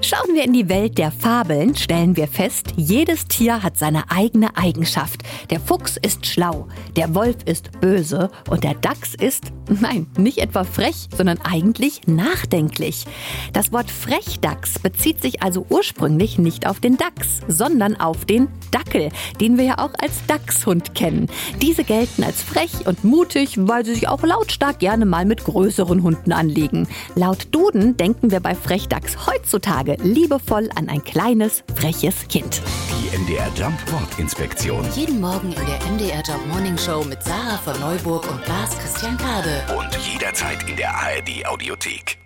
Schauen wir in die Welt der Fabeln, stellen wir fest, jedes Tier hat seine eigene Eigenschaft. Der Fuchs ist schlau, der Wolf ist böse und der Dachs ist, nein, nicht etwa frech, sondern eigentlich nachdenklich. Das Wort Frechdachs bezieht sich also ursprünglich nicht auf den Dachs, sondern auf den Dackel, den wir ja auch als Dachshund kennen. Diese gelten als frech und mutig, weil sie sich auch lautstark gerne mal mit größeren Hunden anlegen. Laut Duden denken wir bei Frechdachs heutzutage liebevoll an ein kleines, freches Kind. Die MDR Jump Wortinspektion. Jeden Morgen in der MDR Job Morning Show mit Sarah von Neuburg und Lars Christian Kade. Und jederzeit in der ARD Audiothek.